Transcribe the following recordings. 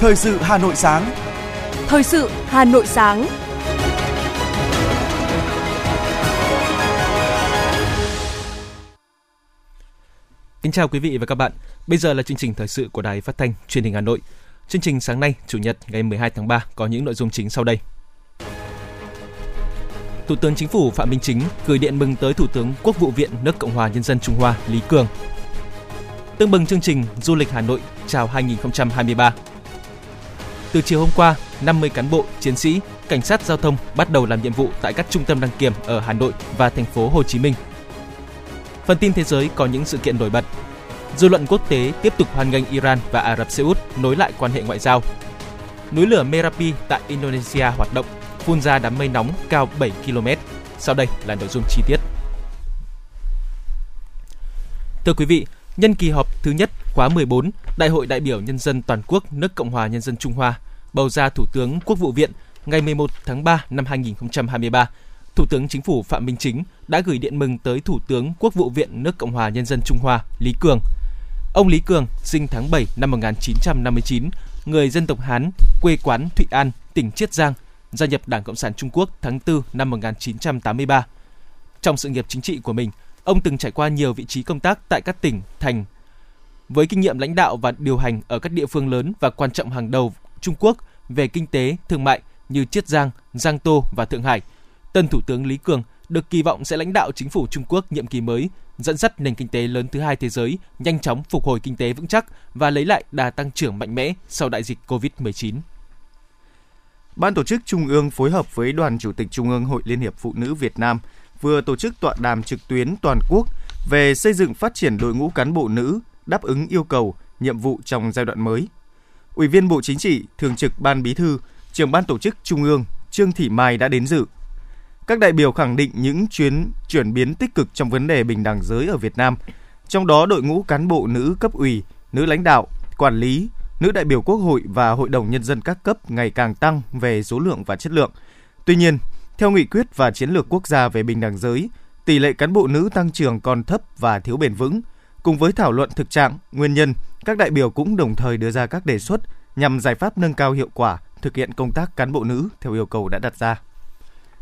Thời sự Hà Nội sáng. Thời sự Hà Nội sáng. Kính chào quý vị và các bạn. Bây giờ là chương trình thời sự của Đài Phát thanh Truyền hình Hà Nội. Chương trình sáng nay, Chủ nhật ngày 12 tháng 3 có những nội dung chính sau đây. Thủ tướng Chính phủ Phạm Minh Chính gửi điện mừng tới Thủ tướng Quốc vụ viện nước Cộng hòa Nhân dân Trung Hoa Lý Cường. Tương bừng chương trình Du lịch Hà Nội chào 2023. Từ chiều hôm qua, 50 cán bộ, chiến sĩ, cảnh sát giao thông bắt đầu làm nhiệm vụ tại các trung tâm đăng kiểm ở Hà Nội và thành phố Hồ Chí Minh. Phần tin thế giới có những sự kiện nổi bật. Dư luận quốc tế tiếp tục hoan nghênh Iran và Ả Rập Xê Út nối lại quan hệ ngoại giao. Núi lửa Merapi tại Indonesia hoạt động, phun ra đám mây nóng cao 7 km. Sau đây là nội dung chi tiết. Thưa quý vị, nhân kỳ họp thứ nhất khóa 14, Đại hội đại biểu nhân dân toàn quốc nước Cộng hòa Nhân dân Trung Hoa bầu ra Thủ tướng Quốc vụ viện ngày 11 tháng 3 năm 2023. Thủ tướng Chính phủ Phạm Minh Chính đã gửi điện mừng tới Thủ tướng Quốc vụ viện nước Cộng hòa Nhân dân Trung Hoa Lý Cường. Ông Lý Cường sinh tháng 7 năm 1959, người dân tộc Hán, quê quán Thụy An, tỉnh Chiết Giang, gia nhập Đảng Cộng sản Trung Quốc tháng 4 năm 1983. Trong sự nghiệp chính trị của mình, ông từng trải qua nhiều vị trí công tác tại các tỉnh, thành. Với kinh nghiệm lãnh đạo và điều hành ở các địa phương lớn và quan trọng hàng đầu Trung Quốc về kinh tế, thương mại như Chiết Giang, Giang Tô và Thượng Hải, tân Thủ tướng Lý Cường được kỳ vọng sẽ lãnh đạo chính phủ Trung Quốc nhiệm kỳ mới, dẫn dắt nền kinh tế lớn thứ hai thế giới nhanh chóng phục hồi kinh tế vững chắc và lấy lại đà tăng trưởng mạnh mẽ sau đại dịch COVID-19. Ban tổ chức Trung ương phối hợp với Đoàn Chủ tịch Trung ương Hội Liên hiệp Phụ nữ Việt Nam vừa tổ chức tọa đàm trực tuyến toàn quốc về xây dựng phát triển đội ngũ cán bộ nữ đáp ứng yêu cầu, nhiệm vụ trong giai đoạn mới. Ủy viên Bộ Chính trị, Thường trực Ban Bí thư, trưởng ban tổ chức Trung ương Trương Thị Mai đã đến dự. Các đại biểu khẳng định những chuyến chuyển biến tích cực trong vấn đề bình đẳng giới ở Việt Nam, trong đó đội ngũ cán bộ nữ cấp ủy, nữ lãnh đạo, quản lý, nữ đại biểu Quốc hội và Hội đồng Nhân dân các cấp ngày càng tăng về số lượng và chất lượng. Tuy nhiên, theo nghị quyết và chiến lược quốc gia về bình đẳng giới, tỷ lệ cán bộ nữ tăng trưởng còn thấp và thiếu bền vững. Cùng với thảo luận thực trạng, nguyên nhân, các đại biểu cũng đồng thời đưa ra các đề xuất nhằm giải pháp nâng cao hiệu quả thực hiện công tác cán bộ nữ theo yêu cầu đã đặt ra.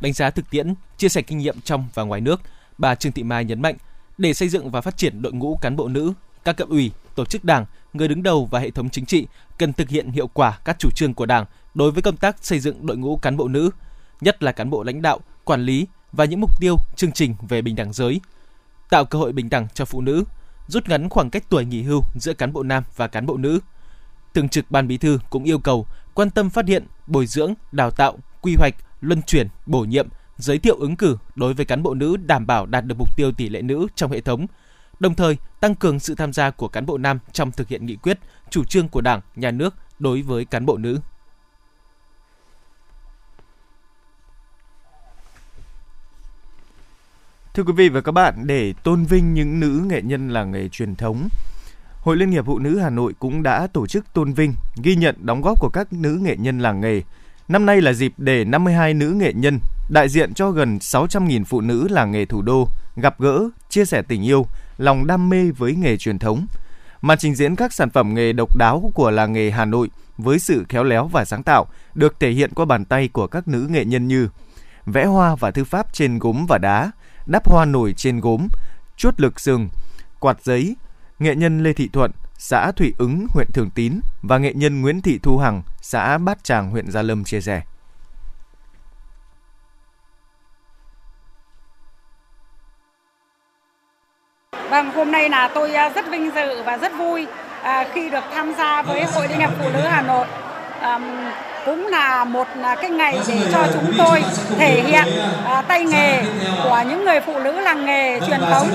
Đánh giá thực tiễn, chia sẻ kinh nghiệm trong và ngoài nước, bà Trương Thị Mai nhấn mạnh, để xây dựng và phát triển đội ngũ cán bộ nữ, các cấp ủy, tổ chức đảng, người đứng đầu và hệ thống chính trị cần thực hiện hiệu quả các chủ trương của Đảng đối với công tác xây dựng đội ngũ cán bộ nữ, nhất là cán bộ lãnh đạo, quản lý và những mục tiêu, chương trình về bình đẳng giới, tạo cơ hội bình đẳng cho phụ nữ, rút ngắn khoảng cách tuổi nghỉ hưu giữa cán bộ nam và cán bộ nữ. Thường trực Ban Bí thư cũng yêu cầu quan tâm phát hiện, bồi dưỡng, đào tạo, quy hoạch, luân chuyển, bổ nhiệm, giới thiệu ứng cử đối với cán bộ nữ đảm bảo đạt được mục tiêu tỷ lệ nữ trong hệ thống, đồng thời tăng cường sự tham gia của cán bộ nam trong thực hiện nghị quyết, chủ trương của Đảng, Nhà nước đối với cán bộ nữ. Thưa quý vị và các bạn, để tôn vinh những nữ nghệ nhân làng nghề truyền thống, Hội Liên hiệp Phụ nữ Hà Nội cũng đã tổ chức tôn vinh, ghi nhận đóng góp của các nữ nghệ nhân làng nghề. Năm nay là dịp để 52 nữ nghệ nhân, đại diện cho gần 600.000 phụ nữ làng nghề thủ đô, gặp gỡ, chia sẻ tình yêu, lòng đam mê với nghề truyền thống. Màn trình diễn các sản phẩm nghề độc đáo của làng nghề Hà Nội với sự khéo léo và sáng tạo được thể hiện qua bàn tay của các nữ nghệ nhân như vẽ hoa và thư pháp trên gốm và đá, đắp hoa nổi trên gốm, chuốt lực sừng, quạt giấy, nghệ nhân Lê Thị Thuận, xã thủy Ứng, huyện Thường Tín và nghệ nhân Nguyễn Thị Thu Hằng, xã Bát Tràng, huyện Gia Lâm chia sẻ. Vâng, hôm nay là tôi à, rất vinh dự và rất vui à, khi được tham gia với Hội Liên hiệp Phụ nữ Hà Nội. À, cũng là một à, cái ngày để cho chúng tôi thể hiện à, tay nghề của những người phụ nữ làng nghề truyền thống,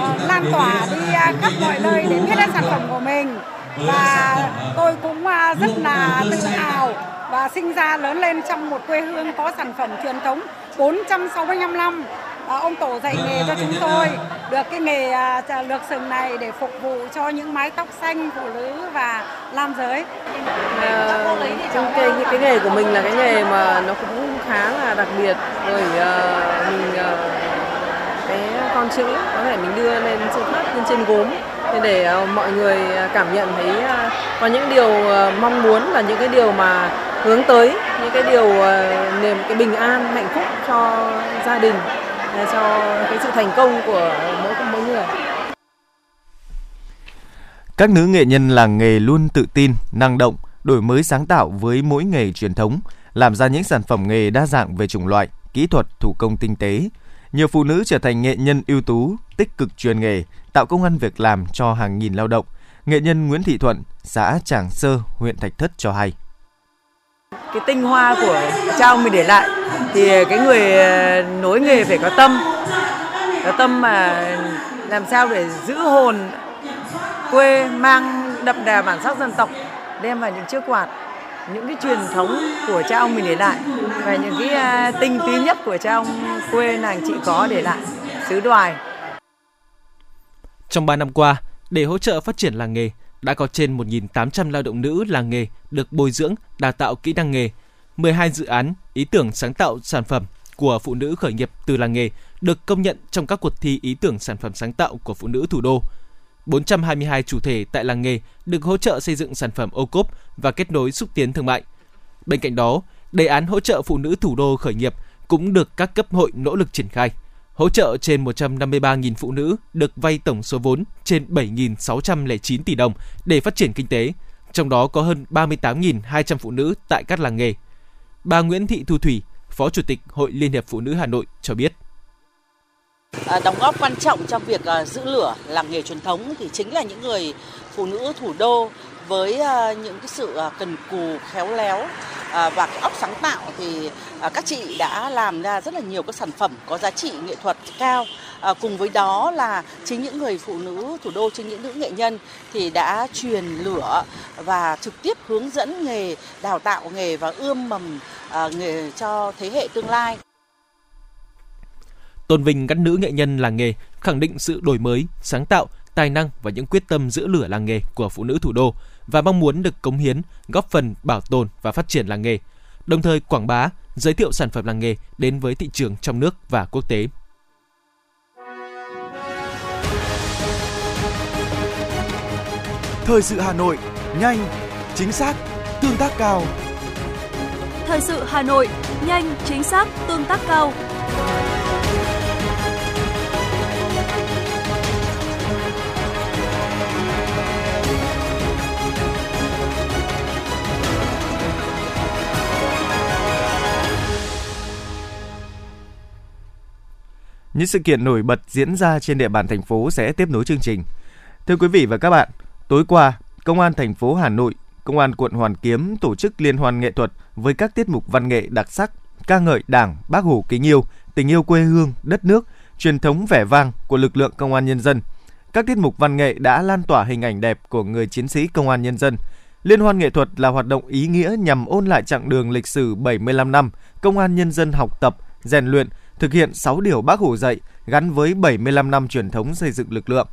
à, lan tỏa đi à, khắp mọi nơi để biết đến sản phẩm của mình. Và tôi cũng à, rất là tự hào và sinh ra lớn lên trong một quê hương có sản phẩm truyền thống 465 năm à, ông tổ dạy nghề cho chúng tôi được cái nghề à, lược sừng này để phục vụ cho những mái tóc xanh phụ nữ và nam giới. À, cái, cái nghề của mình là cái nghề mà nó cũng khá là đặc biệt. Rồi uh, ờ, mình uh, cái con chữ có thể mình đưa lên trên phát lên trên gốm. Để ờ, mọi người cảm nhận thấy có những điều mong muốn là những cái điều mà hướng tới những cái điều niềm cái bình an hạnh phúc cho gia đình cho cái sự thành công của mỗi mỗi người. Các nữ nghệ nhân làng nghề luôn tự tin, năng động, đổi mới sáng tạo với mỗi nghề truyền thống, làm ra những sản phẩm nghề đa dạng về chủng loại, kỹ thuật, thủ công tinh tế. Nhiều phụ nữ trở thành nghệ nhân ưu tú, tích cực truyền nghề, tạo công ăn việc làm cho hàng nghìn lao động. Nghệ nhân Nguyễn Thị Thuận, xã Tràng Sơ, huyện Thạch Thất cho hay. Cái tinh hoa của cha ông mình để lại thì cái người ờ, nối nghề phải có tâm. Có tâm mà làm sao để giữ hồn quê mang đậm đà bản sắc dân tộc đem vào những chiếc quạt những cái truyền thống của cha ông mình để lại và những cái à, tinh túy nhất của cha ông quê nàng chị có để lại xứ đoài. Trong 3 năm qua, để hỗ trợ phát triển làng nghề, đã có trên 1.800 lao động nữ làng nghề được bồi dưỡng, đào tạo kỹ năng nghề. 12 dự án, ý tưởng sáng tạo sản phẩm của phụ nữ khởi nghiệp từ làng nghề được công nhận trong các cuộc thi ý tưởng sản phẩm sáng tạo của phụ nữ thủ đô – 422 chủ thể tại làng nghề được hỗ trợ xây dựng sản phẩm ô cốp và kết nối xúc tiến thương mại. Bên cạnh đó, đề án hỗ trợ phụ nữ thủ đô khởi nghiệp cũng được các cấp hội nỗ lực triển khai. Hỗ trợ trên 153.000 phụ nữ được vay tổng số vốn trên 7.609 tỷ đồng để phát triển kinh tế, trong đó có hơn 38.200 phụ nữ tại các làng nghề. Bà Nguyễn Thị Thu Thủy, Phó Chủ tịch Hội Liên hiệp Phụ nữ Hà Nội cho biết. Ờ, đóng góp quan trọng trong việc ờ, giữ lửa làng nghề truyền thống thì chính là những người phụ nữ thủ đô với ờ, những cái sự cần cù, khéo léo. Và cái óc sáng tạo thì các chị đã làm ra rất là nhiều các sản phẩm có giá trị nghệ thuật cao. Cùng với đó là chính những người phụ nữ thủ đô, chính những nữ nghệ nhân thì đã truyền lửa và trực tiếp hướng dẫn nghề, đào tạo nghề và ươm mầm nghề cho thế hệ tương lai tôn vinh các nữ nghệ nhân làng nghề, khẳng định sự đổi mới, sáng tạo, tài năng và những quyết tâm giữ lửa làng nghề của phụ nữ thủ đô và mong muốn được cống hiến, góp phần bảo tồn và phát triển làng nghề, đồng thời quảng bá, giới thiệu sản phẩm làng nghề đến với thị trường trong nước và quốc tế. Thời sự Hà Nội, nhanh, chính xác, tương tác cao. Thời sự Hà Nội, nhanh, chính xác, tương tác cao. Những sự kiện nổi bật diễn ra trên địa bàn thành phố sẽ tiếp nối chương trình. Thưa quý vị và các bạn, tối qua, Công an thành phố Hà Nội, Công an quận Hoàn Kiếm tổ chức liên hoan nghệ thuật với các tiết mục văn nghệ đặc sắc, ca ngợi Đảng, Bác Hồ kính yêu, tình yêu quê hương, đất nước, truyền thống vẻ vang của lực lượng công an nhân dân. Các tiết mục văn nghệ đã lan tỏa hình ảnh đẹp của người chiến sĩ công an nhân dân. Liên hoan nghệ thuật là hoạt động ý nghĩa nhằm ôn lại chặng đường lịch sử 75 năm công an nhân dân học tập, rèn luyện, thực hiện 6 điều Bác Hồ dạy gắn với 75 năm truyền thống xây dựng lực lượng.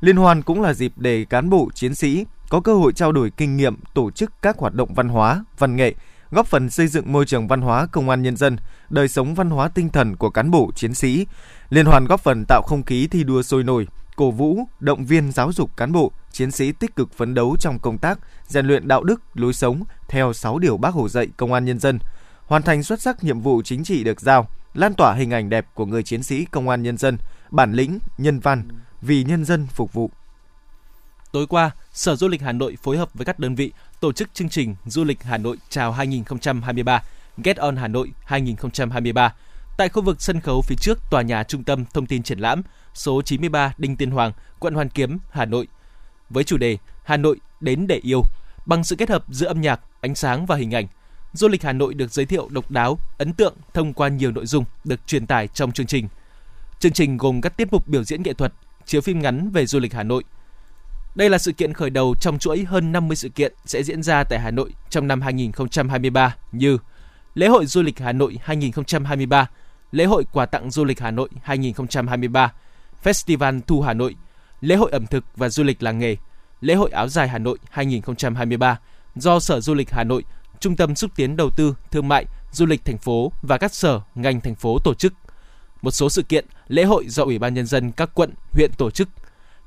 Liên hoan cũng là dịp để cán bộ chiến sĩ có cơ hội trao đổi kinh nghiệm tổ chức các hoạt động văn hóa, văn nghệ, góp phần xây dựng môi trường văn hóa công an nhân dân, đời sống văn hóa tinh thần của cán bộ chiến sĩ. Liên hoan góp phần tạo không khí thi đua sôi nổi, cổ vũ, động viên giáo dục cán bộ, chiến sĩ tích cực phấn đấu trong công tác, rèn luyện đạo đức, lối sống theo 6 điều Bác Hồ dạy công an nhân dân, hoàn thành xuất sắc nhiệm vụ chính trị được giao, lan tỏa hình ảnh đẹp của người chiến sĩ công an nhân dân, bản lĩnh, nhân văn, vì nhân dân phục vụ. Tối qua, Sở Du lịch Hà Nội phối hợp với các đơn vị tổ chức chương trình Du lịch Hà Nội chào 2023, Get on Hà Nội 2023 tại khu vực sân khấu phía trước tòa nhà Trung tâm Thông tin Triển lãm số 93 Đinh Tiên Hoàng, quận Hoàn Kiếm, Hà Nội. Với chủ đề Hà Nội đến để yêu, bằng sự kết hợp giữa âm nhạc, ánh sáng và hình ảnh, du lịch Hà Nội được giới thiệu độc đáo, ấn tượng thông qua nhiều nội dung được truyền tải trong chương trình. Chương trình gồm các tiết mục biểu diễn nghệ thuật, chiếu phim ngắn về du lịch Hà Nội. Đây là sự kiện khởi đầu trong chuỗi hơn 50 sự kiện sẽ diễn ra tại Hà Nội trong năm 2023 như Lễ hội du lịch Hà Nội 2023, Lễ hội quà tặng du lịch Hà Nội 2023, Festival Thu Hà Nội, Lễ hội ẩm thực và du lịch làng nghề, Lễ hội áo dài Hà Nội 2023 do Sở Du lịch Hà Nội Trung tâm xúc tiến đầu tư, thương mại, du lịch thành phố và các sở, ngành thành phố tổ chức. một số sự kiện, lễ hội do Ủy ban Nhân dân các quận, huyện tổ chức.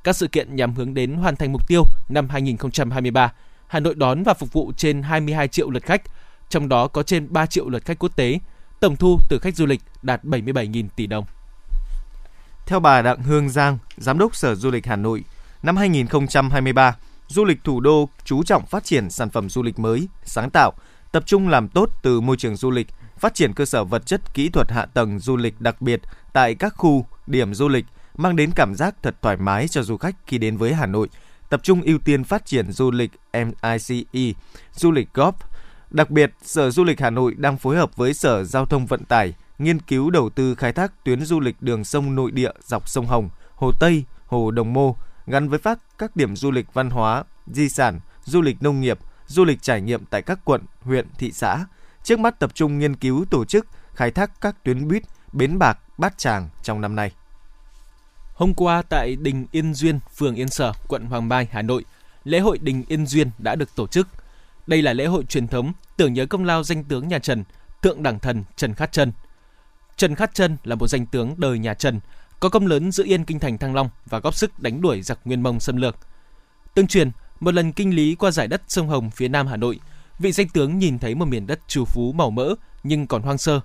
Các sự kiện nhằm hướng đến hoàn thành mục tiêu năm 2023, Hà Nội đón và phục vụ trên 22 triệu lượt khách, trong đó có trên 3 triệu lượt khách quốc tế. Tổng thu từ khách du lịch đạt 77.000 tỷ đồng. Theo bà Đặng Hương Giang, Giám đốc Sở Du lịch Hà Nội, năm 2023, du lịch thủ đô chú trọng phát triển sản phẩm du lịch mới, sáng tạo, tập trung làm tốt từ môi trường du lịch, phát triển cơ sở vật chất kỹ thuật hạ tầng du lịch đặc biệt tại các khu, điểm du lịch, mang đến cảm giác thật thoải mái cho du khách khi đến với Hà Nội, tập trung ưu tiên phát triển du lịch MICE, du lịch golf. Đặc biệt, Sở Du lịch Hà Nội đang phối hợp với Sở Giao thông Vận tải nghiên cứu đầu tư khai thác tuyến du lịch đường sông nội địa dọc sông Hồng, Hồ Tây, Hồ Đồng Mô gắn với phát các điểm du lịch văn hóa, di sản, du lịch nông nghiệp, du lịch trải nghiệm tại các quận, huyện, thị xã. Trước mắt tập trung nghiên cứu tổ chức khai thác các tuyến buýt, bến bạc, bát tràng trong năm nay. Hôm qua tại Đình Yên Duyên, phường Yên Sở, quận Hoàng Mai, Hà Nội, lễ hội Đình Yên Duyên đã được tổ chức. Đây là lễ hội truyền thống tưởng nhớ công lao danh tướng nhà Trần, thượng đẳng thần Trần Khát Trân. Trần Khát Trân là một danh tướng đời nhà Trần, có công lớn giữ yên kinh thành Thăng Long và góp sức đánh đuổi giặc Nguyên Mông xâm lược. Tương truyền, một lần kinh lý qua giải đất sông Hồng phía nam Hà Nội, vị danh tướng nhìn thấy một miền đất trù phú màu mỡ nhưng còn hoang sơ.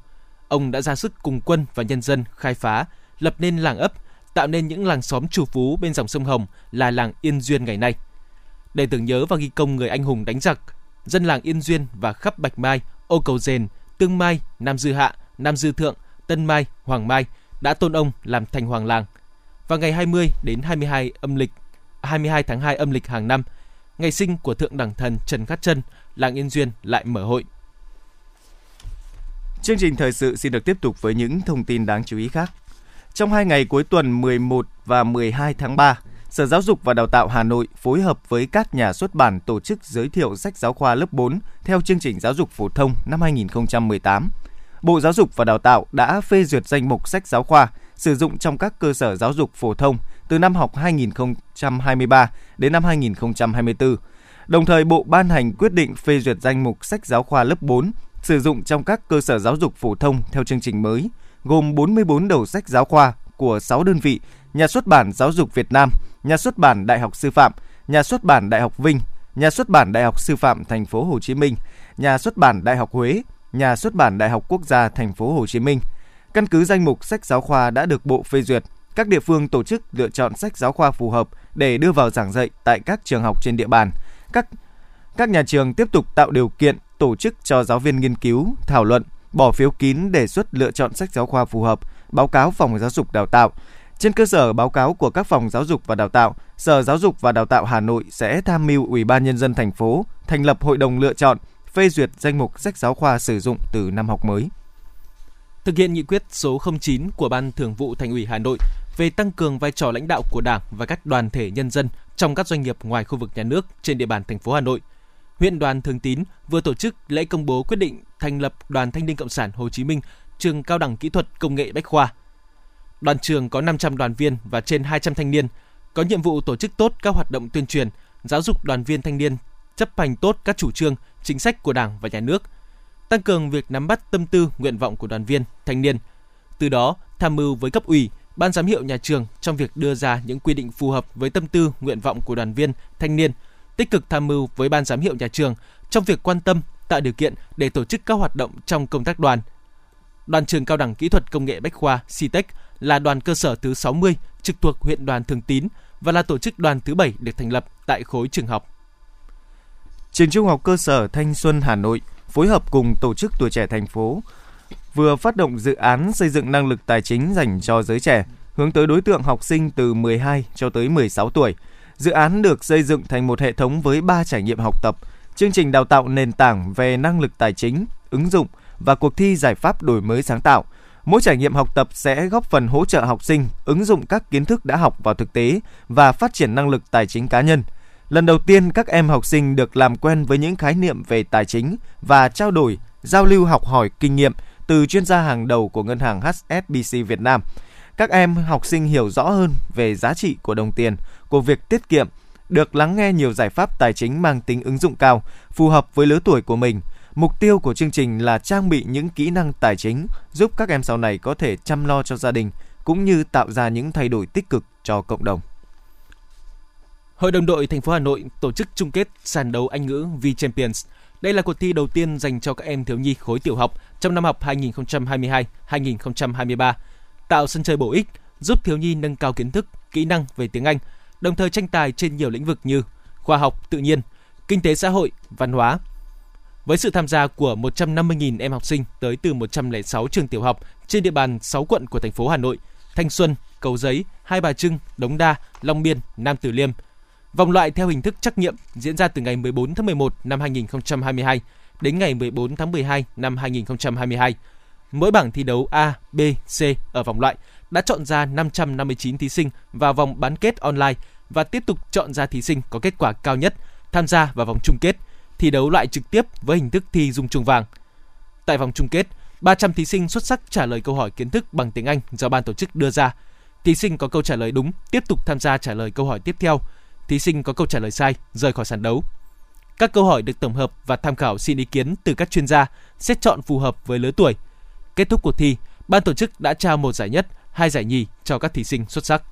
Ông đã ra sức cùng quân và nhân dân khai phá, lập nên làng ấp, tạo nên những làng xóm trù phú bên dòng sông Hồng là làng Yên Duyên ngày nay. Để tưởng nhớ và ghi công người anh hùng đánh giặc, dân làng Yên Duyên và khắp Bạch Mai, Ô Cầu Dền, Tương Mai, Nam Dư Hạ, Nam Dư Thượng, Tân Mai, Hoàng Mai đã tôn ông làm thành hoàng làng. Vào ngày 20 đến 22 âm lịch 22 tháng 2 âm lịch hàng năm, ngày sinh của thượng đẳng thần Trần Khát Trân, làng Yên Duyên lại mở hội. Chương trình thời sự xin được tiếp tục với những thông tin đáng chú ý khác. Trong hai ngày cuối tuần 11 và 12 tháng 3, Sở Giáo dục và Đào tạo Hà Nội phối hợp với các nhà xuất bản tổ chức giới thiệu sách giáo khoa lớp 4 theo chương trình giáo dục phổ thông năm 2018. Bộ Giáo dục và Đào tạo đã phê duyệt danh mục sách giáo khoa sử dụng trong các cơ sở giáo dục phổ thông từ năm học 2023 đến năm 2024. Đồng thời, Bộ ban hành quyết định phê duyệt danh mục sách giáo khoa lớp 4 sử dụng trong các cơ sở giáo dục phổ thông theo chương trình mới, gồm 44 đầu sách giáo khoa của 6 đơn vị: Nhà xuất bản Giáo dục Việt Nam, Nhà xuất bản Đại học Sư phạm, Nhà xuất bản Đại học Vinh, Nhà xuất bản Đại học Sư phạm Thành phố Hồ Chí Minh, Nhà xuất bản Đại học Huế, Nhà xuất bản Đại học Quốc gia Thành phố Hồ Chí Minh. Căn cứ danh mục sách giáo khoa đã được Bộ phê duyệt, các địa phương tổ chức lựa chọn sách giáo khoa phù hợp để đưa vào giảng dạy tại các trường học trên địa bàn. Các các nhà trường tiếp tục tạo điều kiện tổ chức cho giáo viên nghiên cứu, thảo luận, bỏ phiếu kín đề xuất lựa chọn sách giáo khoa phù hợp, báo cáo phòng giáo dục đào tạo. Trên cơ sở báo cáo của các phòng giáo dục và đào tạo, Sở Giáo dục và Đào tạo Hà Nội sẽ tham mưu Ủy ban nhân dân thành phố thành lập hội đồng lựa chọn, phê duyệt danh mục sách giáo khoa sử dụng từ năm học mới. Thực hiện nghị quyết số 09 của Ban Thường vụ Thành ủy Hà Nội về tăng cường vai trò lãnh đạo của Đảng và các đoàn thể nhân dân trong các doanh nghiệp ngoài khu vực nhà nước trên địa bàn thành phố Hà Nội. Huyện đoàn Thường Tín vừa tổ chức lễ công bố quyết định thành lập Đoàn Thanh niên Cộng sản Hồ Chí Minh, trường cao đẳng kỹ thuật công nghệ Bách khoa. Đoàn trường có 500 đoàn viên và trên 200 thanh niên, có nhiệm vụ tổ chức tốt các hoạt động tuyên truyền, giáo dục đoàn viên thanh niên chấp hành tốt các chủ trương, chính sách của Đảng và Nhà nước, tăng cường việc nắm bắt tâm tư, nguyện vọng của đoàn viên, thanh niên. Từ đó, tham mưu với cấp ủy, ban giám hiệu nhà trường trong việc đưa ra những quy định phù hợp với tâm tư, nguyện vọng của đoàn viên, thanh niên, tích cực tham mưu với ban giám hiệu nhà trường trong việc quan tâm, tạo điều kiện để tổ chức các hoạt động trong công tác đoàn. Đoàn trường cao đẳng kỹ thuật công nghệ Bách khoa CTech là đoàn cơ sở thứ 60 trực thuộc huyện đoàn Thường Tín và là tổ chức đoàn thứ 7 được thành lập tại khối trường học. Trường Trung học cơ sở Thanh Xuân Hà Nội phối hợp cùng tổ chức tuổi trẻ thành phố vừa phát động dự án xây dựng năng lực tài chính dành cho giới trẻ, hướng tới đối tượng học sinh từ 12 cho tới 16 tuổi. Dự án được xây dựng thành một hệ thống với 3 trải nghiệm học tập, chương trình đào tạo nền tảng về năng lực tài chính, ứng dụng và cuộc thi giải pháp đổi mới sáng tạo. Mỗi trải nghiệm học tập sẽ góp phần hỗ trợ học sinh ứng dụng các kiến thức đã học vào thực tế và phát triển năng lực tài chính cá nhân – Lần đầu tiên các em học sinh được làm quen với những khái niệm về tài chính và trao đổi, giao lưu học hỏi kinh nghiệm từ chuyên gia hàng đầu của ngân hàng HSBC Việt Nam. Các em học sinh hiểu rõ hơn về giá trị của đồng tiền, của việc tiết kiệm, được lắng nghe nhiều giải pháp tài chính mang tính ứng dụng cao, phù hợp với lứa tuổi của mình. Mục tiêu của chương trình là trang bị những kỹ năng tài chính giúp các em sau này có thể chăm lo cho gia đình cũng như tạo ra những thay đổi tích cực cho cộng đồng. Hội đồng đội thành phố Hà Nội tổ chức chung kết sàn đấu Anh ngữ V Champions. Đây là cuộc thi đầu tiên dành cho các em thiếu nhi khối tiểu học trong năm học 2022-2023, tạo sân chơi bổ ích, giúp thiếu nhi nâng cao kiến thức, kỹ năng về tiếng Anh, đồng thời tranh tài trên nhiều lĩnh vực như khoa học, tự nhiên, kinh tế xã hội, văn hóa. Với sự tham gia của 150.000 em học sinh tới từ 106 trường tiểu học trên địa bàn 6 quận của thành phố Hà Nội, Thanh Xuân, Cầu Giấy, Hai Bà Trưng, Đống Đa, Long Biên, Nam Từ Liêm. Vòng loại theo hình thức trắc nghiệm diễn ra từ ngày 14 tháng 11 năm 2022 đến ngày 14 tháng 12 năm 2022. Mỗi bảng thi đấu A, B, C ở vòng loại đã chọn ra 559 thí sinh vào vòng bán kết online và tiếp tục chọn ra thí sinh có kết quả cao nhất tham gia vào vòng chung kết, thi đấu loại trực tiếp với hình thức thi dung chuông vàng. Tại vòng chung kết, 300 thí sinh xuất sắc trả lời câu hỏi kiến thức bằng tiếng Anh do ban tổ chức đưa ra. Thí sinh có câu trả lời đúng tiếp tục tham gia trả lời câu hỏi tiếp theo. Thí sinh có câu trả lời sai rời khỏi sàn đấu. Các câu hỏi được tổng hợp và tham khảo xin ý kiến từ các chuyên gia, xét chọn phù hợp với lứa tuổi. Kết thúc cuộc thi, ban tổ chức đã trao một giải nhất, hai giải nhì cho các thí sinh xuất sắc.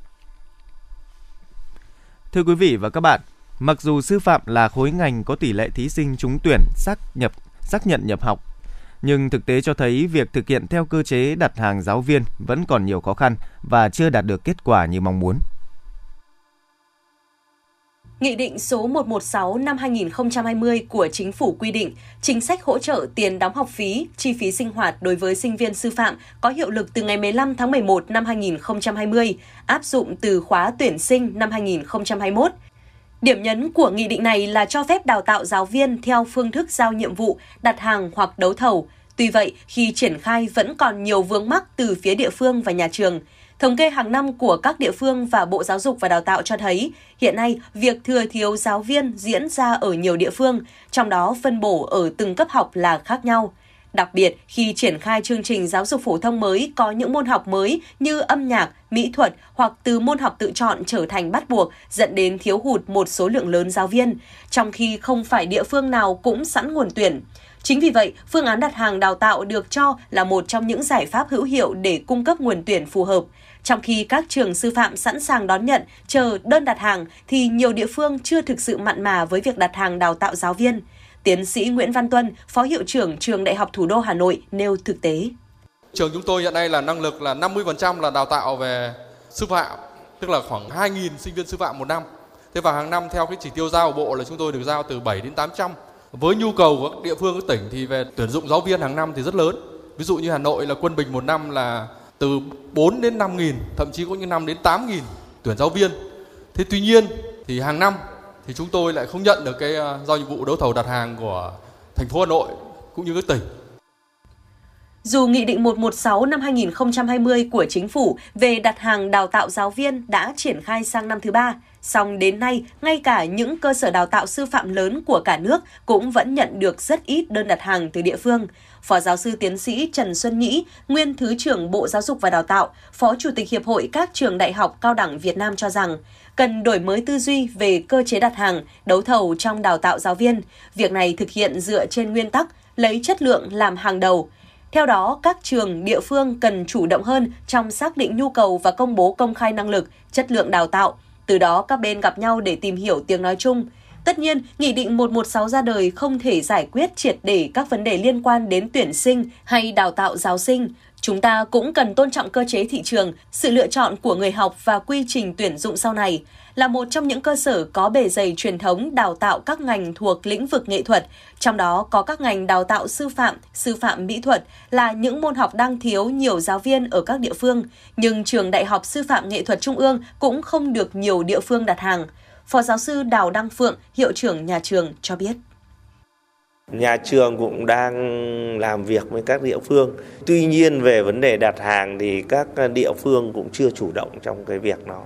Thưa quý vị và các bạn, mặc dù sư phạm là khối ngành có tỷ lệ thí sinh trúng tuyển xác nhập xác nhận nhập học, nhưng thực tế cho thấy việc thực hiện theo cơ chế đặt hàng giáo viên vẫn còn nhiều khó khăn và chưa đạt được kết quả như mong muốn. Nghị định số 116 năm 2020 của Chính phủ quy định chính sách hỗ trợ tiền đóng học phí, chi phí sinh hoạt đối với sinh viên sư phạm có hiệu lực từ ngày 15 tháng 11 năm 2020, áp dụng từ khóa tuyển sinh năm 2021. Điểm nhấn của nghị định này là cho phép đào tạo giáo viên theo phương thức giao nhiệm vụ, đặt hàng hoặc đấu thầu. Tuy vậy, khi triển khai vẫn còn nhiều vướng mắc từ phía địa phương và nhà trường – Thống kê hàng năm của các địa phương và Bộ Giáo dục và Đào tạo cho thấy, hiện nay việc thừa thiếu giáo viên diễn ra ở nhiều địa phương, trong đó phân bổ ở từng cấp học là khác nhau. Đặc biệt, khi triển khai chương trình giáo dục phổ thông mới có những môn học mới như âm nhạc, mỹ thuật hoặc từ môn học tự chọn trở thành bắt buộc dẫn đến thiếu hụt một số lượng lớn giáo viên, trong khi không phải địa phương nào cũng sẵn nguồn tuyển. Chính vì vậy, phương án đặt hàng đào tạo được cho là một trong những giải pháp hữu hiệu để cung cấp nguồn tuyển phù hợp. Trong khi các trường sư phạm sẵn sàng đón nhận, chờ đơn đặt hàng thì nhiều địa phương chưa thực sự mặn mà với việc đặt hàng đào tạo giáo viên. Tiến sĩ Nguyễn Văn Tuân, Phó Hiệu trưởng Trường Đại học Thủ đô Hà Nội nêu thực tế. Trường chúng tôi hiện nay là năng lực là 50% là đào tạo về sư phạm, tức là khoảng 2.000 sinh viên sư phạm một năm. Thế và hàng năm theo cái chỉ tiêu giao của bộ là chúng tôi được giao từ 7 đến 800. Với nhu cầu của các địa phương các tỉnh thì về tuyển dụng giáo viên hàng năm thì rất lớn. Ví dụ như Hà Nội là quân bình một năm là từ 4 đến 5 nghìn, thậm chí có những năm đến 8 nghìn tuyển giáo viên. Thế tuy nhiên thì hàng năm thì chúng tôi lại không nhận được cái à, giao nhiệm vụ đấu thầu đặt hàng của thành phố Hà Nội cũng như các tỉnh. Dù Nghị định 116 năm 2020 của Chính phủ về đặt hàng đào tạo giáo viên đã triển khai sang năm thứ ba, song đến nay, ngay cả những cơ sở đào tạo sư phạm lớn của cả nước cũng vẫn nhận được rất ít đơn đặt hàng từ địa phương. Phó giáo sư tiến sĩ Trần Xuân Nhĩ, nguyên Thứ trưởng Bộ Giáo dục và Đào tạo, Phó Chủ tịch Hiệp hội các trường đại học cao đẳng Việt Nam cho rằng, cần đổi mới tư duy về cơ chế đặt hàng, đấu thầu trong đào tạo giáo viên. Việc này thực hiện dựa trên nguyên tắc lấy chất lượng làm hàng đầu. Theo đó, các trường, địa phương cần chủ động hơn trong xác định nhu cầu và công bố công khai năng lực, chất lượng đào tạo. Từ đó, các bên gặp nhau để tìm hiểu tiếng nói chung, Tất nhiên, Nghị định 116 ra đời không thể giải quyết triệt để các vấn đề liên quan đến tuyển sinh hay đào tạo giáo sinh. Chúng ta cũng cần tôn trọng cơ chế thị trường, sự lựa chọn của người học và quy trình tuyển dụng sau này. Là một trong những cơ sở có bề dày truyền thống đào tạo các ngành thuộc lĩnh vực nghệ thuật, trong đó có các ngành đào tạo sư phạm, sư phạm mỹ thuật là những môn học đang thiếu nhiều giáo viên ở các địa phương, nhưng trường Đại học Sư phạm Nghệ thuật Trung ương cũng không được nhiều địa phương đặt hàng. Phó giáo sư Đào Đăng Phượng, hiệu trưởng nhà trường cho biết. Nhà trường cũng đang làm việc với các địa phương. Tuy nhiên về vấn đề đặt hàng thì các địa phương cũng chưa chủ động trong cái việc đó.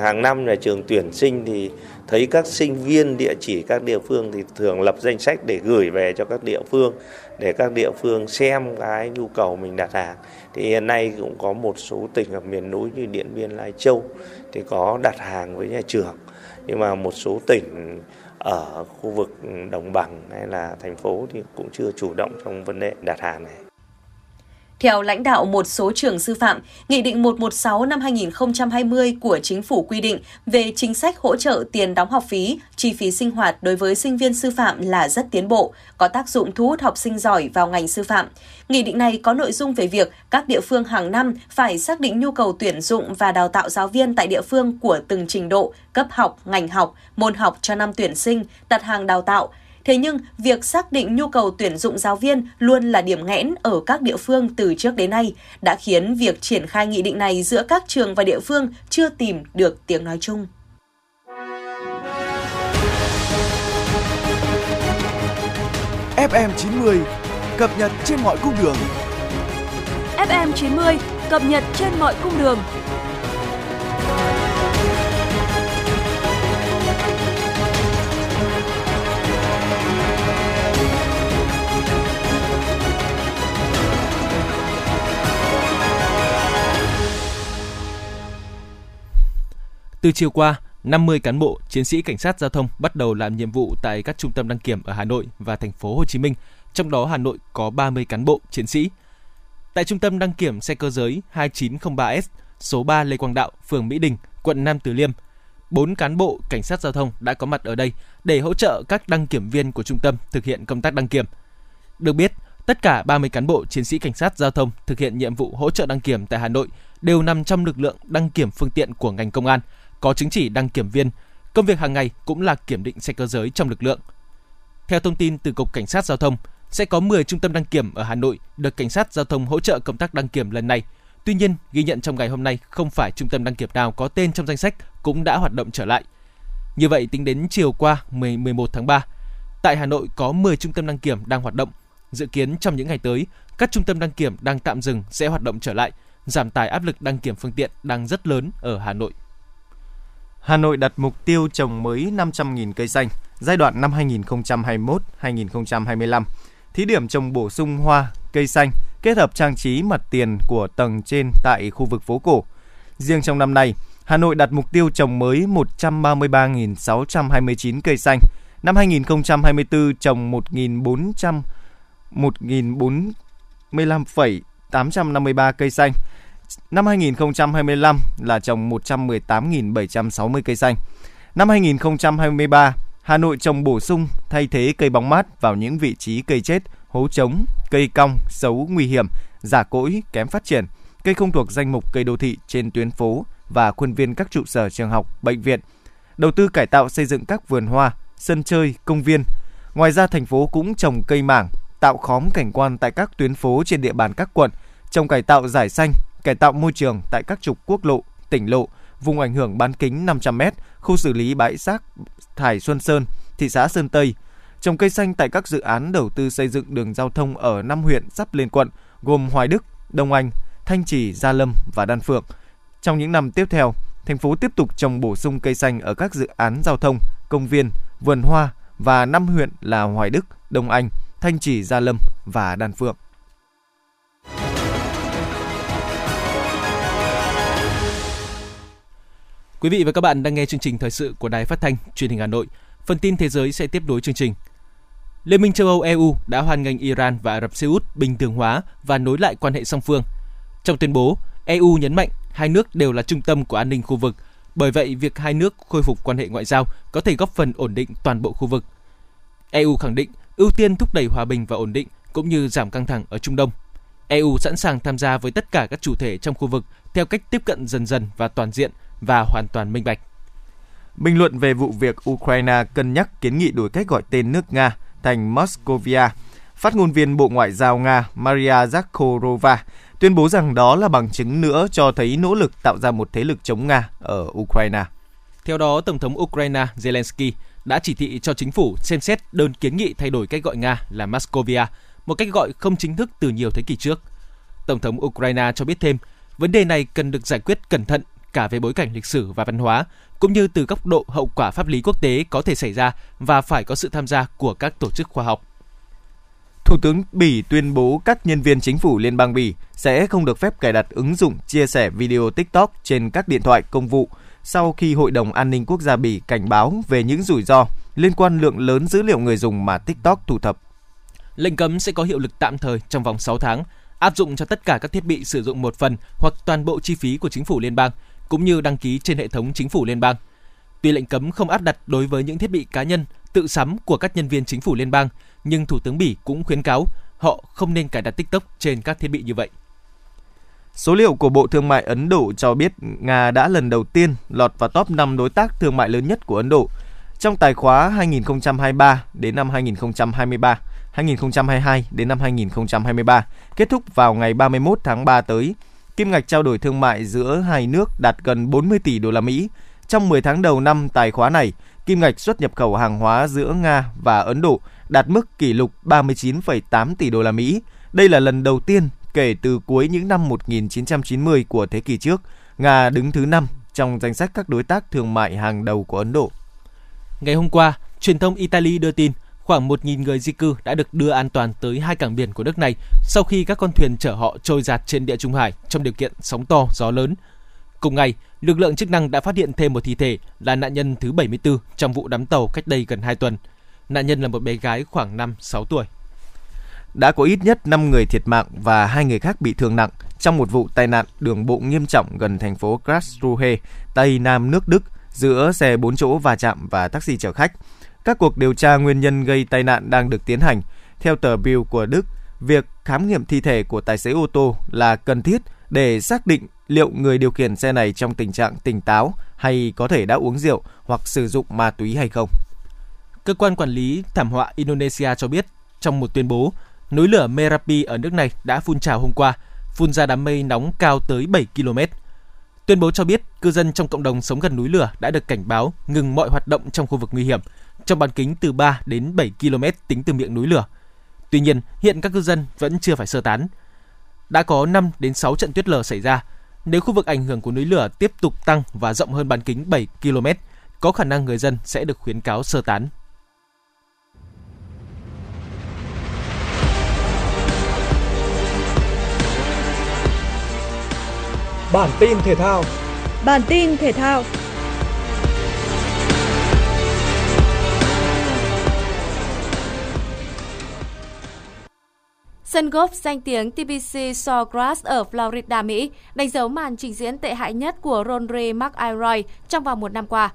Hàng năm nhà trường tuyển sinh thì thấy các sinh viên địa chỉ các địa phương thì thường lập danh sách để gửi về cho các địa phương để các địa phương xem cái nhu cầu mình đặt hàng. Thì hiện nay cũng có một số tỉnh ở miền núi như Điện Biên, Lai Châu thì có đặt hàng với nhà trường nhưng mà một số tỉnh ở khu vực đồng bằng hay là thành phố thì cũng chưa chủ động trong vấn đề đặt hàng này. Theo lãnh đạo một số trường sư phạm, Nghị định 116 năm 2020 của Chính phủ quy định về chính sách hỗ trợ tiền đóng học phí, chi phí sinh hoạt đối với sinh viên sư phạm là rất tiến bộ, có tác dụng thu hút học sinh giỏi vào ngành sư phạm. Nghị định này có nội dung về việc các địa phương hàng năm phải xác định nhu cầu tuyển dụng và đào tạo giáo viên tại địa phương của từng trình độ, cấp học, ngành học, môn học cho năm tuyển sinh, đặt hàng đào tạo, Thế nhưng, việc xác định nhu cầu tuyển dụng giáo viên luôn là điểm nghẽn ở các địa phương từ trước đến nay, đã khiến việc triển khai nghị định này giữa các trường và địa phương chưa tìm được tiếng nói chung. FM90 cập nhật trên mọi cung đường. FM90 cập nhật trên mọi cung đường. Từ chiều qua, 50 cán bộ, chiến sĩ cảnh sát giao thông bắt đầu làm nhiệm vụ tại các trung tâm đăng kiểm ở Hà Nội và thành phố Hồ Chí Minh, trong đó Hà Nội có 30 cán bộ, chiến sĩ. Tại trung tâm đăng kiểm xe cơ giới 2903S, số 3 Lê Quang Đạo, phường Mỹ Đình, quận Nam Từ Liêm, 4 cán bộ cảnh sát giao thông đã có mặt ở đây để hỗ trợ các đăng kiểm viên của trung tâm thực hiện công tác đăng kiểm. Được biết, tất cả 30 cán bộ chiến sĩ cảnh sát giao thông thực hiện nhiệm vụ hỗ trợ đăng kiểm tại Hà Nội đều nằm trong lực lượng đăng kiểm phương tiện của ngành công an – có chứng chỉ đăng kiểm viên. Công việc hàng ngày cũng là kiểm định xe cơ giới trong lực lượng. Theo thông tin từ Cục Cảnh sát Giao thông, sẽ có 10 trung tâm đăng kiểm ở Hà Nội được Cảnh sát Giao thông hỗ trợ công tác đăng kiểm lần này. Tuy nhiên, ghi nhận trong ngày hôm nay không phải trung tâm đăng kiểm nào có tên trong danh sách cũng đã hoạt động trở lại. Như vậy, tính đến chiều qua 10, 11 tháng 3, tại Hà Nội có 10 trung tâm đăng kiểm đang hoạt động. Dự kiến trong những ngày tới, các trung tâm đăng kiểm đang tạm dừng sẽ hoạt động trở lại, giảm tải áp lực đăng kiểm phương tiện đang rất lớn ở Hà Nội. Hà Nội đặt mục tiêu trồng mới 500.000 cây xanh giai đoạn năm 2021-2025. Thí điểm trồng bổ sung hoa, cây xanh kết hợp trang trí mặt tiền của tầng trên tại khu vực phố cổ. Riêng trong năm nay, Hà Nội đặt mục tiêu trồng mới 133.629 cây xanh. Năm 2024 trồng 1.400 1.045,853 cây xanh Năm 2025 là trồng 118.760 cây xanh. Năm 2023, Hà Nội trồng bổ sung thay thế cây bóng mát vào những vị trí cây chết, hố trống, cây cong, xấu, nguy hiểm, giả cỗi, kém phát triển, cây không thuộc danh mục cây đô thị trên tuyến phố và khuôn viên các trụ sở trường học, bệnh viện. Đầu tư cải tạo xây dựng các vườn hoa, sân chơi, công viên. Ngoài ra thành phố cũng trồng cây mảng, tạo khóm cảnh quan tại các tuyến phố trên địa bàn các quận, trồng cải tạo giải xanh, cải tạo môi trường tại các trục quốc lộ, tỉnh lộ, vùng ảnh hưởng bán kính 500m, khu xử lý bãi rác thải Xuân Sơn, thị xã Sơn Tây, trồng cây xanh tại các dự án đầu tư xây dựng đường giao thông ở năm huyện sắp lên quận gồm Hoài Đức, Đông Anh, Thanh Trì, Gia Lâm và Đan Phượng. Trong những năm tiếp theo, thành phố tiếp tục trồng bổ sung cây xanh ở các dự án giao thông, công viên, vườn hoa và năm huyện là Hoài Đức, Đông Anh, Thanh Trì, Gia Lâm và Đan Phượng. Quý vị và các bạn đang nghe chương trình thời sự của Đài Phát thanh Truyền hình Hà Nội. Phần tin thế giới sẽ tiếp nối chương trình. Liên minh châu Âu EU đã hoan nghênh Iran và Ả Rập Xê Út bình thường hóa và nối lại quan hệ song phương. Trong tuyên bố, EU nhấn mạnh hai nước đều là trung tâm của an ninh khu vực. Bởi vậy, việc hai nước khôi phục quan hệ ngoại giao có thể góp phần ổn định toàn bộ khu vực. EU khẳng định ưu tiên thúc đẩy hòa bình và ổn định cũng như giảm căng thẳng ở Trung Đông. EU sẵn sàng tham gia với tất cả các chủ thể trong khu vực theo cách tiếp cận dần dần và toàn diện và hoàn toàn minh bạch. Bình luận về vụ việc Ukraine cân nhắc kiến nghị đổi cách gọi tên nước Nga thành Moscovia, phát ngôn viên Bộ Ngoại giao Nga Maria Zakharova tuyên bố rằng đó là bằng chứng nữa cho thấy nỗ lực tạo ra một thế lực chống Nga ở Ukraine. Theo đó, Tổng thống Ukraine Zelensky đã chỉ thị cho chính phủ xem xét đơn kiến nghị thay đổi cách gọi Nga là Moscovia, một cách gọi không chính thức từ nhiều thế kỷ trước. Tổng thống Ukraine cho biết thêm, vấn đề này cần được giải quyết cẩn thận cả về bối cảnh lịch sử và văn hóa, cũng như từ góc độ hậu quả pháp lý quốc tế có thể xảy ra và phải có sự tham gia của các tổ chức khoa học. Thủ tướng Bỉ tuyên bố các nhân viên chính phủ liên bang Bỉ sẽ không được phép cài đặt ứng dụng chia sẻ video TikTok trên các điện thoại công vụ sau khi Hội đồng An ninh Quốc gia Bỉ cảnh báo về những rủi ro liên quan lượng lớn dữ liệu người dùng mà TikTok thu thập. Lệnh cấm sẽ có hiệu lực tạm thời trong vòng 6 tháng, áp dụng cho tất cả các thiết bị sử dụng một phần hoặc toàn bộ chi phí của chính phủ liên bang, cũng như đăng ký trên hệ thống chính phủ liên bang. Tuy lệnh cấm không áp đặt đối với những thiết bị cá nhân tự sắm của các nhân viên chính phủ liên bang, nhưng Thủ tướng Bỉ cũng khuyến cáo họ không nên cài đặt TikTok trên các thiết bị như vậy. Số liệu của Bộ Thương mại Ấn Độ cho biết Nga đã lần đầu tiên lọt vào top 5 đối tác thương mại lớn nhất của Ấn Độ trong tài khóa 2023 đến năm 2023, 2022 đến năm 2023, kết thúc vào ngày 31 tháng 3 tới. Kim ngạch trao đổi thương mại giữa hai nước đạt gần 40 tỷ đô la Mỹ. Trong 10 tháng đầu năm tài khóa này, kim ngạch xuất nhập khẩu hàng hóa giữa Nga và Ấn Độ đạt mức kỷ lục 39,8 tỷ đô la Mỹ. Đây là lần đầu tiên kể từ cuối những năm 1990 của thế kỷ trước, Nga đứng thứ 5 trong danh sách các đối tác thương mại hàng đầu của Ấn Độ. Ngày hôm qua, truyền thông Italy đưa tin khoảng 1.000 người di cư đã được đưa an toàn tới hai cảng biển của nước này sau khi các con thuyền chở họ trôi giạt trên địa Trung Hải trong điều kiện sóng to, gió lớn. Cùng ngày, lực lượng chức năng đã phát hiện thêm một thi thể là nạn nhân thứ 74 trong vụ đắm tàu cách đây gần 2 tuần. Nạn nhân là một bé gái khoảng 5-6 tuổi. Đã có ít nhất 5 người thiệt mạng và hai người khác bị thương nặng trong một vụ tai nạn đường bộ nghiêm trọng gần thành phố Karlsruhe, Tây Nam nước Đức giữa xe 4 chỗ va chạm và taxi chở khách. Các cuộc điều tra nguyên nhân gây tai nạn đang được tiến hành. Theo tờ Bill của Đức, việc khám nghiệm thi thể của tài xế ô tô là cần thiết để xác định liệu người điều khiển xe này trong tình trạng tỉnh táo hay có thể đã uống rượu hoặc sử dụng ma túy hay không. Cơ quan quản lý thảm họa Indonesia cho biết trong một tuyên bố, núi lửa Merapi ở nước này đã phun trào hôm qua, phun ra đám mây nóng cao tới 7 km. Tuyên bố cho biết cư dân trong cộng đồng sống gần núi lửa đã được cảnh báo ngừng mọi hoạt động trong khu vực nguy hiểm trong bán kính từ 3 đến 7 km tính từ miệng núi lửa. Tuy nhiên, hiện các cư dân vẫn chưa phải sơ tán. Đã có 5 đến 6 trận tuyết lở xảy ra. Nếu khu vực ảnh hưởng của núi lửa tiếp tục tăng và rộng hơn bán kính 7 km, có khả năng người dân sẽ được khuyến cáo sơ tán. Bản tin thể thao Bản tin thể thao Sân golf danh tiếng TPC Sawgrass ở Florida, Mỹ đánh dấu màn trình diễn tệ hại nhất của Rory McIlroy trong vòng một năm qua.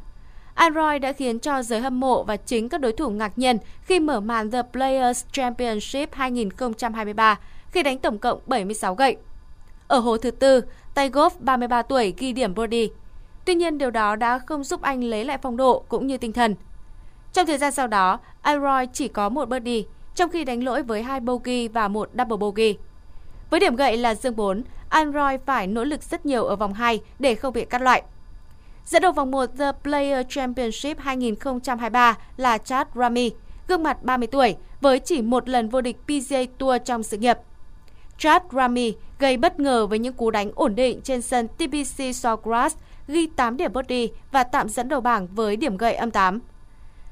Android đã khiến cho giới hâm mộ và chính các đối thủ ngạc nhiên khi mở màn The Players Championship 2023 khi đánh tổng cộng 76 gậy. Ở hố thứ tư, tay golf 33 tuổi ghi điểm birdie. Tuy nhiên điều đó đã không giúp anh lấy lại phong độ cũng như tinh thần. Trong thời gian sau đó, Android chỉ có một birdie trong khi đánh lỗi với hai bogey và một double bogey. Với điểm gậy là dương 4, Android phải nỗ lực rất nhiều ở vòng 2 để không bị cắt loại. Dẫn đầu vòng 1 The Player Championship 2023 là Chad Rami, gương mặt 30 tuổi, với chỉ một lần vô địch PGA Tour trong sự nghiệp. Chad Rami gây bất ngờ với những cú đánh ổn định trên sân TPC Sawgrass, ghi 8 điểm birdie và tạm dẫn đầu bảng với điểm gậy âm 8.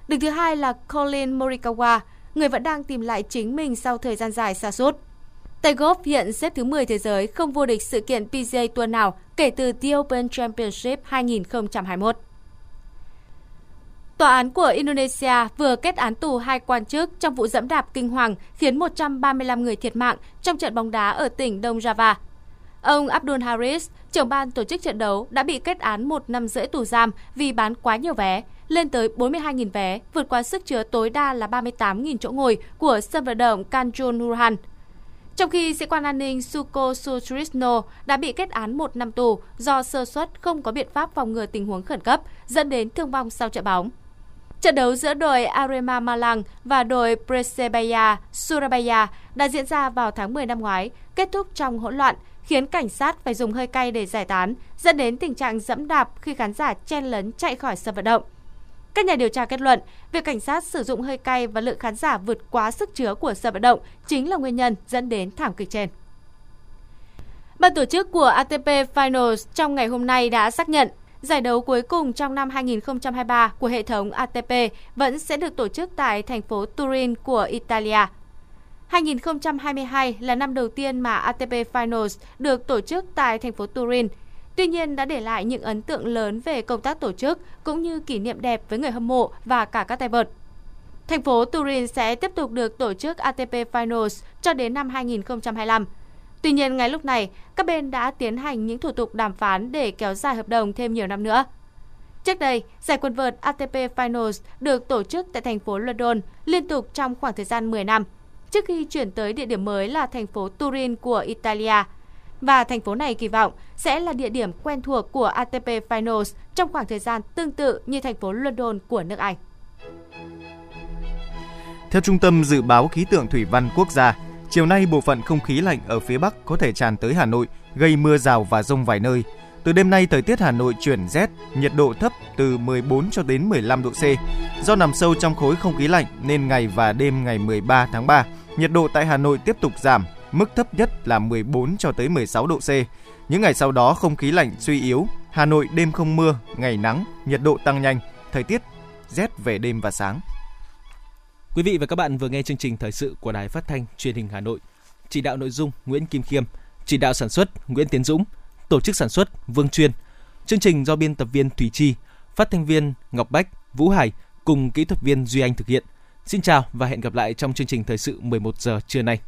Đứng thứ hai là Colin Morikawa, người vẫn đang tìm lại chính mình sau thời gian dài xa sút. Tay golf hiện xếp thứ 10 thế giới không vô địch sự kiện PGA Tour nào kể từ The Open Championship 2021. Tòa án của Indonesia vừa kết án tù hai quan chức trong vụ dẫm đạp kinh hoàng khiến 135 người thiệt mạng trong trận bóng đá ở tỉnh Đông Java. Ông Abdul Harris, trưởng ban tổ chức trận đấu, đã bị kết án một năm rưỡi tù giam vì bán quá nhiều vé, lên tới 42.000 vé, vượt qua sức chứa tối đa là 38.000 chỗ ngồi của sân vận động Kanjuruhan. Trong khi sĩ quan an ninh Suko Sutrisno đã bị kết án một năm tù do sơ suất không có biện pháp phòng ngừa tình huống khẩn cấp, dẫn đến thương vong sau trận bóng. Trận đấu giữa đội Arema Malang và đội Persebaya Surabaya đã diễn ra vào tháng 10 năm ngoái, kết thúc trong hỗn loạn, khiến cảnh sát phải dùng hơi cay để giải tán, dẫn đến tình trạng dẫm đạp khi khán giả chen lấn chạy khỏi sân vận động. Các nhà điều tra kết luận, việc cảnh sát sử dụng hơi cay và lượng khán giả vượt quá sức chứa của sân vận động chính là nguyên nhân dẫn đến thảm kịch trên. Ban tổ chức của ATP Finals trong ngày hôm nay đã xác nhận giải đấu cuối cùng trong năm 2023 của hệ thống ATP vẫn sẽ được tổ chức tại thành phố Turin của Italia. 2022 là năm đầu tiên mà ATP Finals được tổ chức tại thành phố Turin. Tuy nhiên đã để lại những ấn tượng lớn về công tác tổ chức cũng như kỷ niệm đẹp với người hâm mộ và cả các tay vợt. Thành phố Turin sẽ tiếp tục được tổ chức ATP Finals cho đến năm 2025. Tuy nhiên, ngay lúc này, các bên đã tiến hành những thủ tục đàm phán để kéo dài hợp đồng thêm nhiều năm nữa. Trước đây, giải quần vợt ATP Finals được tổ chức tại thành phố London liên tục trong khoảng thời gian 10 năm, trước khi chuyển tới địa điểm mới là thành phố Turin của Italia. Và thành phố này kỳ vọng sẽ là địa điểm quen thuộc của ATP Finals trong khoảng thời gian tương tự như thành phố London của nước Anh. Theo Trung tâm Dự báo Khí tượng Thủy văn Quốc gia, chiều nay bộ phận không khí lạnh ở phía Bắc có thể tràn tới Hà Nội, gây mưa rào và rông vài nơi. Từ đêm nay, thời tiết Hà Nội chuyển rét, nhiệt độ thấp từ 14 cho đến 15 độ C. Do nằm sâu trong khối không khí lạnh nên ngày và đêm ngày 13 tháng 3, nhiệt độ tại Hà Nội tiếp tục giảm, mức thấp nhất là 14 cho tới 16 độ C. Những ngày sau đó không khí lạnh suy yếu, Hà Nội đêm không mưa, ngày nắng, nhiệt độ tăng nhanh, thời tiết rét về đêm và sáng. Quý vị và các bạn vừa nghe chương trình thời sự của Đài Phát thanh Truyền hình Hà Nội. Chỉ đạo nội dung Nguyễn Kim Khiêm, chỉ đạo sản xuất Nguyễn Tiến Dũng, tổ chức sản xuất Vương Chuyên. Chương trình do biên tập viên Thủy Chi, phát thanh viên Ngọc Bách, Vũ Hải cùng kỹ thuật viên Duy Anh thực hiện. Xin chào và hẹn gặp lại trong chương trình thời sự 11 giờ trưa nay.